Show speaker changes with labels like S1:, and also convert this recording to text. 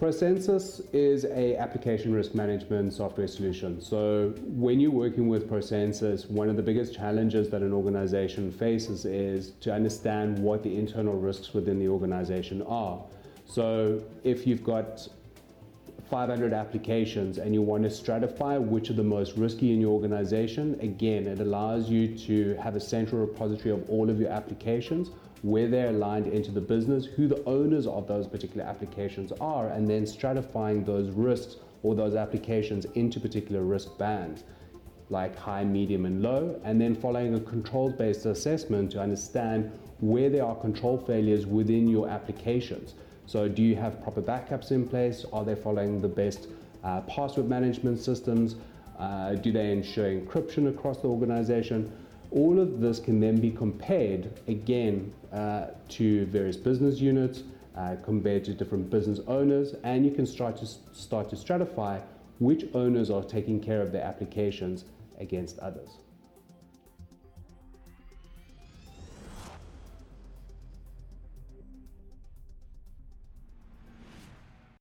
S1: ProCensus is a application risk management software solution. So when you're working with ProCensus, one of the biggest challenges that an organization faces is to understand what the internal risks within the organization are. So if you've got 500 applications and you want to stratify which are the most risky in your organization, again, it allows you to have a central repository of all of your applications where they're aligned into the business, who the owners of those particular applications are, and then stratifying those risks or those applications into particular risk bands like high, medium, and low, and then following a controls based assessment to understand where there are control failures within your applications. So, do you have proper backups in place? Are they following the best uh, password management systems? Uh, do they ensure encryption across the organization? All of this can then be compared again uh, to various business units, uh, compared to different business owners, and you can start to start to stratify which owners are taking care of their applications against others.